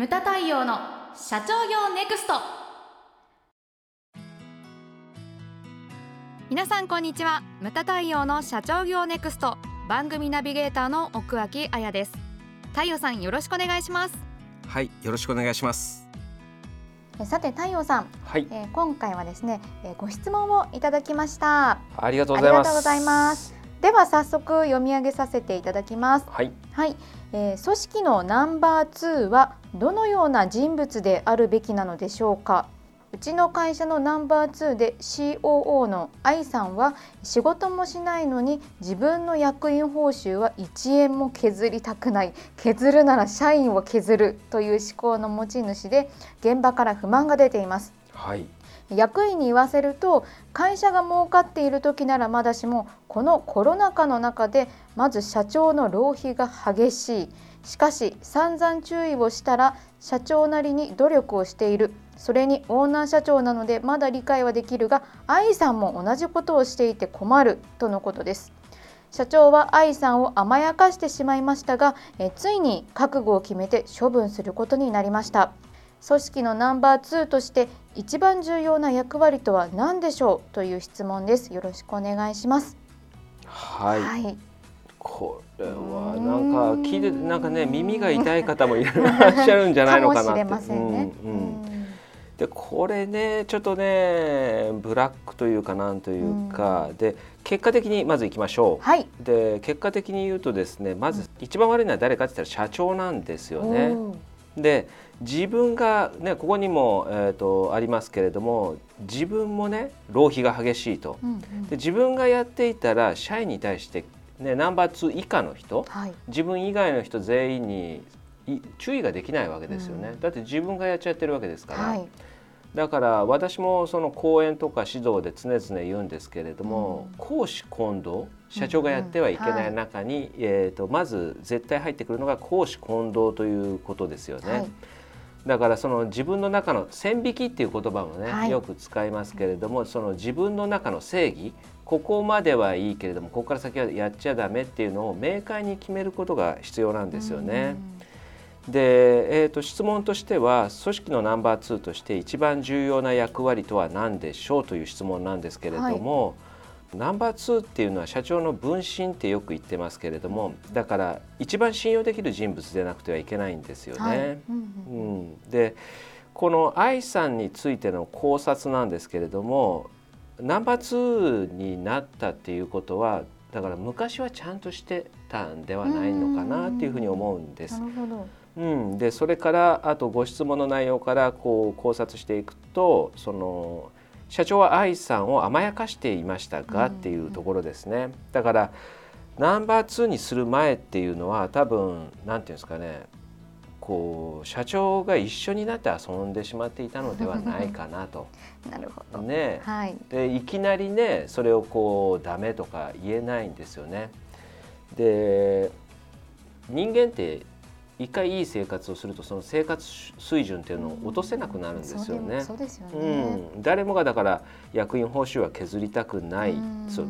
ムタ太陽の社長業ネクスト。皆さんこんにちは。ムタ太陽の社長業ネクスト。番組ナビゲーターの奥脇彩です。太陽さんよろしくお願いします。はいよろしくお願いします。さて太陽さん、はい、えー、今回はですね、えー、ご質問をいただきました。ありがとうございます。では早速読み上げさせていただきます。はい、はい、えー、組織のナンバー2はどのような人物であるべきなのでしょうか？うちの会社のナンバー2で COO の愛さんは仕事もしないのに自分の役員報酬は1円も削りたくない。削るなら社員を削るという思考の持ち主で現場から不満が出ています。はい。役員に言わせると会社が儲かっている時ならまだしもこのコロナ禍の中でまず社長の浪費が激しいしかし散々注意をしたら社長なりに努力をしている。それにオーナー社長なのでまだ理解はできるが愛さんも同じことをしていて困る。とのことです。社長は愛さんを甘やかしてしまいましたがえついに覚悟を決めて処分することになりました。組織のナンバー2として一番重要な役割とは何でしょう？という質問です。よろしくお願いします。はい、はいこれはなんか聞いてなんかね耳が痛い方もいらっしゃるんじゃないのかなって。かねうんうん。でこれねちょっとねブラックというかなんというか、うん、で結果的にまずいきましょう、はい、で結果的に言うとですねまず一番悪いのは誰かって言ったら社長なんですよね。で自分がねここにも、えーと、ありますけれども自分もね浪費が激しいと、うんうん、で自分がやっていたら社員に対して、ね、ナンバー2以下の人、はい、自分以外の人全員に注意ができないわけですよね、うん、だって自分がやっちゃってるわけですから。はい。だから私もその講演とか指導で常々言うんですけれども、うん、公私混同社長がやってはいけない中に、うんうんはい、えーと、まず絶対入ってくるのが公私混同ということですよね。はい、だからその自分の中の線引きっていう言葉もね、はい、よく使いますけれどもその自分の中の正義ここまではいいけれどもここから先はやっちゃダメっていうのを明快に決めることが必要なんですよね。うん。で、えーと、質問としては組織のナンバー2として一番重要な役割とは何でしょうという質問なんですけれども、はい、ナンバー2っていうのは社長の分身ってよく言ってますけれどもだから一番信用できる人物でなくてはいけないんですよね。はい、うん、でこの愛さんについての考察なんですけれどもナンバー2になったっていうことはだから昔はちゃんとしてたんではないのかなっていうふうに思うんです。なるほど。うん、でそれからあとご質問の内容からこう考察していくとその社長は愛さんを甘やかしていましたがっていうところですね。だからナンバー2にする前っていうのは多分何て言うんですかねこう社長が一緒になって遊んでしまっていたのではないかなと。なるほどね、はい、でいきなりねそれをこうダメとか言えないんですよね。で人間って一回いい生活をするとその生活水準っていうのを落とせなくなるんですよね。そうですよね、うん、誰もがだから役員報酬は削りたくない。そう。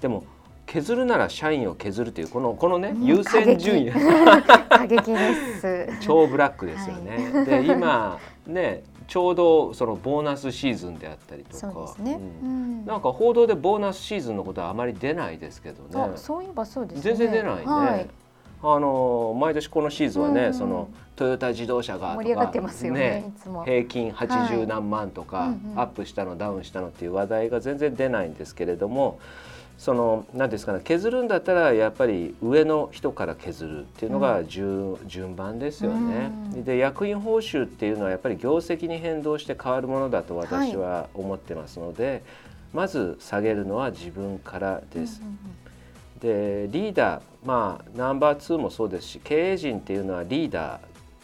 でも削るなら社員を削るというこのこのね、優先順位。過激。です。超ブラックですよね。はい、で今ねちょうどそのボーナスシーズンであったりとか、ね。うん、なんか報道でボーナスシーズンのことはあまり出ないですけどね。そういえばそうです、ね、全然出ないね。はいあの毎年このシーズンはね、うん、そのトヨタ自動車がとかね、ね、平均80何万とか、はい、アップしたのダウンしたのっていう話題が全然出ないんですけれどもその何ですかね削るんだったらやっぱり上の人から削るっていうのが順,、順番ですよね。で役員報酬っていうのはやっぱり業績に変動して変わるものだと私は思ってますので、はい、まず下げるのは自分からです。うんうんうんでリーダーまあナンバー2もそうですし経営陣っていうのはリーダー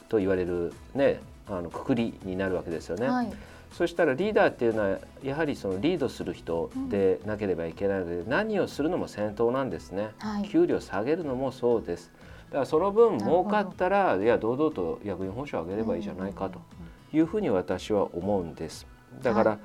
と言われるねあのくくりになるわけですよね。はい、そしたらリーダーっていうのはやはりそのリードする人でなければいけないので、うん、何をするのも先頭なんですね、はい、給料下げるのもそうです。だからその分儲かったらいや堂々と役員報酬を上げればいいじゃないかというふうに私は思うんです。だから、はい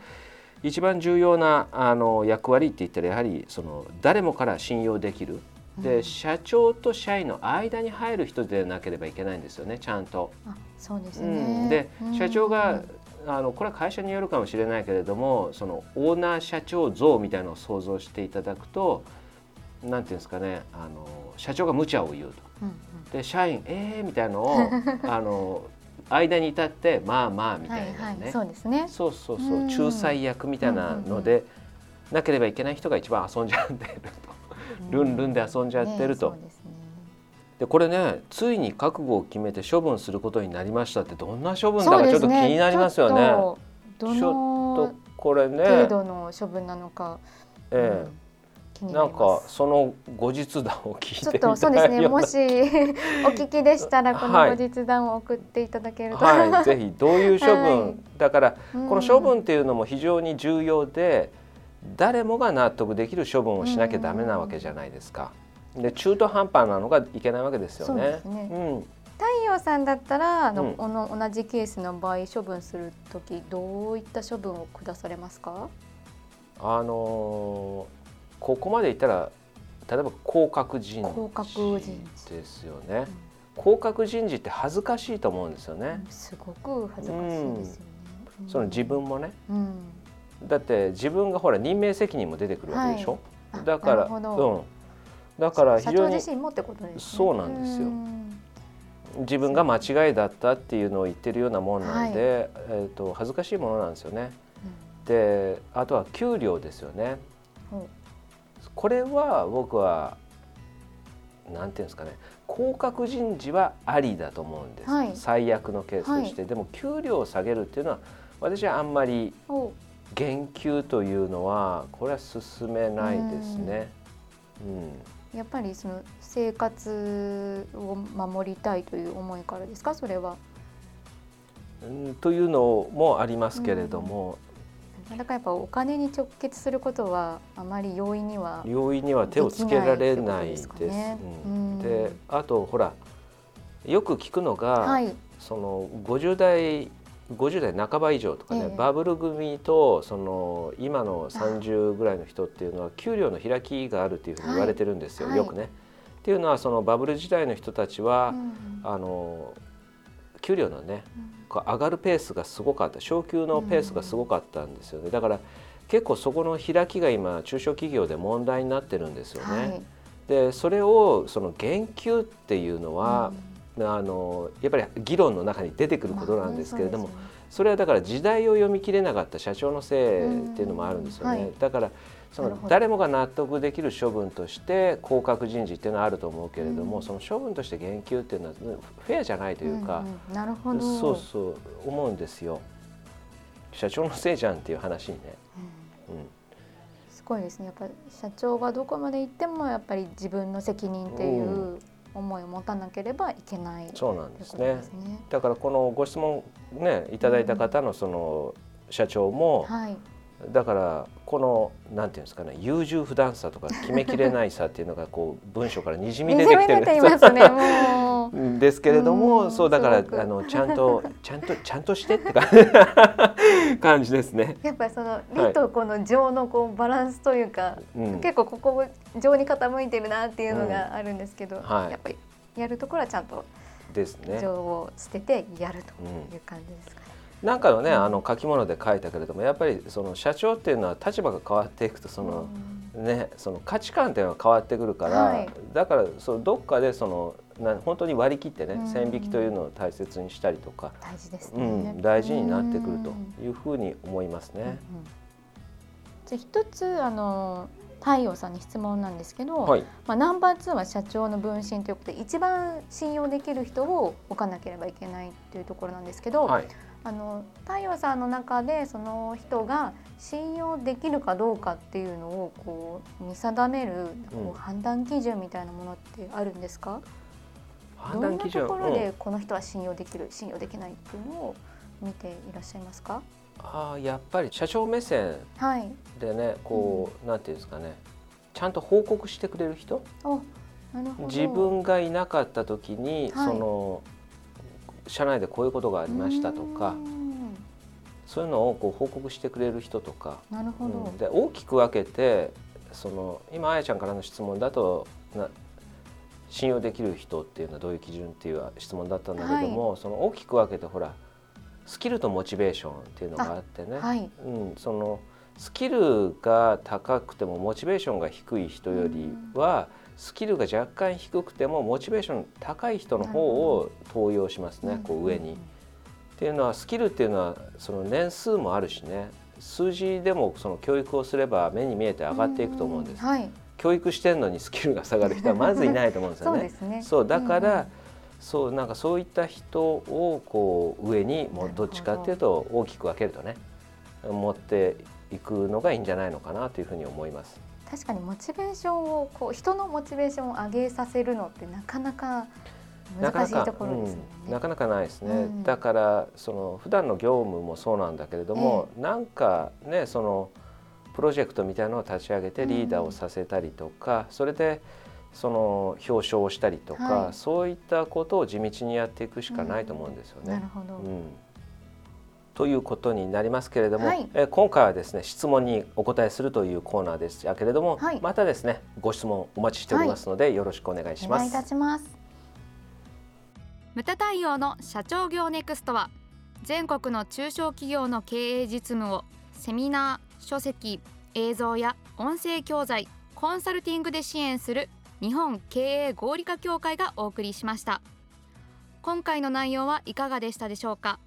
一番重要なあの役割って言ったらやはりその誰もから信用できるで、うん社長と社員の間に入る人でなければいけないんですよねちゃんと。あそうですうね。ん、でうん社長が、あのこれは会社によるかもしれないけれどもそのオーナー社長像みたいなのを想像していただくとなんていうんですかねあの社長が無茶を言うと。うんうんで社員「えー」みたいのを あの間に至って「まあまあ」みたいなね、はいはい、そうですね。そうそうそう、うん。仲裁役みたいなので、なければいけない人が一番遊んじゃってると。ルンルンで遊んじゃってると。ねですね。でこれねついに覚悟を決めて処分することになりましたってどんな処分だかちょっと気になりますよね。ちょっとどちょっのとこれね、程度の処分なのか、え。うんになりなんかます。その後日談を聞いちょてみたいっとそうですね。もし お聞きでしたらこのはい後日談を送っていただけると、はい、ぜひどういう処分、はいだからうんこの処分っていうのも非常に重要で誰もが納得できる処分をしなきゃダメなわけじゃないですか。で中途半端なのがいけないわけですよね。そうねうん太陽さんだったらあの、うん同じケースの場合処分するときどういった処分を下されますか？あのーここまでいったら例えば降格人事ですよね。降格人事って恥ずかしいと思うんですよね。うんすごく恥ずかしいですよね。うんその自分もね。うんだって自分がほら任命責任も出てくるわけでしょ？だからうん。だから非社常に長自身もってことですね。そうなんですよん自分が間違いだったっていうのを言ってるようなもんなんで、えっ、と恥ずかしいものなんですよね。で、あとは給料ですよね。うんこれは僕はなんていうんですかね降格人事はありだと思うんです、はい。最悪のケースとして、でも給料を下げるっていうのは私はあんまりお。減給というのはこれは進めないですね。うん。やっぱりその生活を守りたいという思いからですか？それは。うんというのもありますけれども、だからやっぱお金に直結することはあまり容易には容易には手をつけられないです。でね。うん。あとほらよく聞くのが、はい。その50代50代半ば以上とかね、ええ。バブル組とその今の30ぐらいの人っていうのは給料の開きがあるっていうふうに言われてるんですよ、はい。よくね。っていうのはそのバブル時代の人たちは、うん。あの給料のねうん上がるペースがすごかった。昇給のペースがすごかったんですよね。だから結構そこの開きが今中小企業で問題になってるんですよね。はい。でそれをその減給っていうのは、あのやっぱり議論の中に出てくることなんですけれども、まあねそれはだから時代を読み切れなかった社長のせいっていうのもあるんですよね。うん。はい。だからその誰もが納得できる処分として降格人事っていうのはあると思うけれども、うんその処分として減給っていうのはうんフェアじゃないというか、んんなるほどそうそう思うんですよ。社長のせいじゃんっていう話にね。うんうんすごいですねやっぱり社長がどこまで行ってもやっぱり自分の責任っていう思いを持たなければいけないそうなんですね。ね。だからこのご質問ねいただいた方のその社長も、はい、だからこのなんていうんですかね優柔不断さとか決めきれないさっていうのがこう文章からにじみ出てきてる。ん ですけれども、うんそうだからあのちゃんと ちゃんとちゃんとしてって感じですね。やっぱりその理とこの情のこうバランスというか、うん、結構ここ情に傾いてるなっていうのがあるんですけど、はいやっぱりやるところはちゃんとですね。情を捨ててやるとうんいう感じですかね。なんかのねあの書き物で書いたけれどもやっぱりその社長っていうのは立場が変わっていくとその、ね、その価値観っていうのが変わってくるから、はい。だからそのどっかでそのな本当に割り切ってね、うん。線引きというのを大切にしたりとか、大事ですうね。ん、大事になってくるとうんいうふうに思いますね。うんうんじゃあ一つあの太陽さんに質問なんですけど、はい、まあ、ナンバー2は社長の分身ということで一番信用できる人を置かなければいけないというところなんですけど、はい、あの太陽さんの中でその人が信用できるかどうかっていうのをこう見定めるこうんう判断基準みたいなものってあるんですか、判どんなところうんでこの人は信用できる信用できないっていうのを見ていらっしゃいますか？あーやっぱり社長目線はい。でねこう、なんていうんですかね。ちゃんと報告してくれる人？おなるほど。自分がいなかった時に、はい。その社内でこういうことがありましたとかうん。そういうのをこう報告してくれる人とか、なるほど、うん。で大きく分けてその今あやちゃんからの質問だとな信用できる人っていうのはどういう基準っていう質問だったんだけども、はい、その大きく分けてほらスキルとモチベーションっていうのがあってね、はい、うん、そのスキルが高くてもモチベーションが低い人よりは、スキルが若干低くてもモチベーション高い人の方を登用しますね、こう上に。っていうのはスキルっていうのはその年数もあるしね数字でもその教育をすれば目に見えて上がっていくと思うんです。はい、教育してんのにスキルが下がる人はまずいないと思うんですよね。そう、ね、そうだから、うんそうなんかそういった人をこう上にもどっちかっていうと大きく分けるとね持っていくのがいいんじゃないのかなというふうに思います。確かにモチベーションをこう人のモチベーションを上げさせるのってなかなか難しいところですね。なかなかないですね。うん、だからその普段の業務もそうなんだけれども、ええ、なんかねそのプロジェクトみたいなのを立ち上げてリーダーをさせたりとか、うん、それでその表彰をしたりとか、はい、そういったことを地道にやっていくしかないと思うんですよね。うん、なるほど、うんということになりますけれども、はい、え今回はですね質問にお答えするというコーナーでしたけれども、はい、またですねご質問お待ちしておりますので、はい、よろしくお願いします。お願いいたします。ムタ対応の社長業ネクストは全国の中小企業の経営実務をセミナー、書籍、映像や音声教材、コンサルティングで支援する日本経営合理化協会がお送りしました。今回の内容はいかがでしたでしょうか？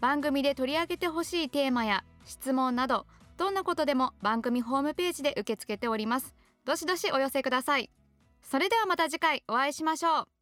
番組で取り上げてほしいテーマや質問などどんなことでも番組ホームページで受け付けております。どしどしお寄せください。それではまた次回お会いしましょう。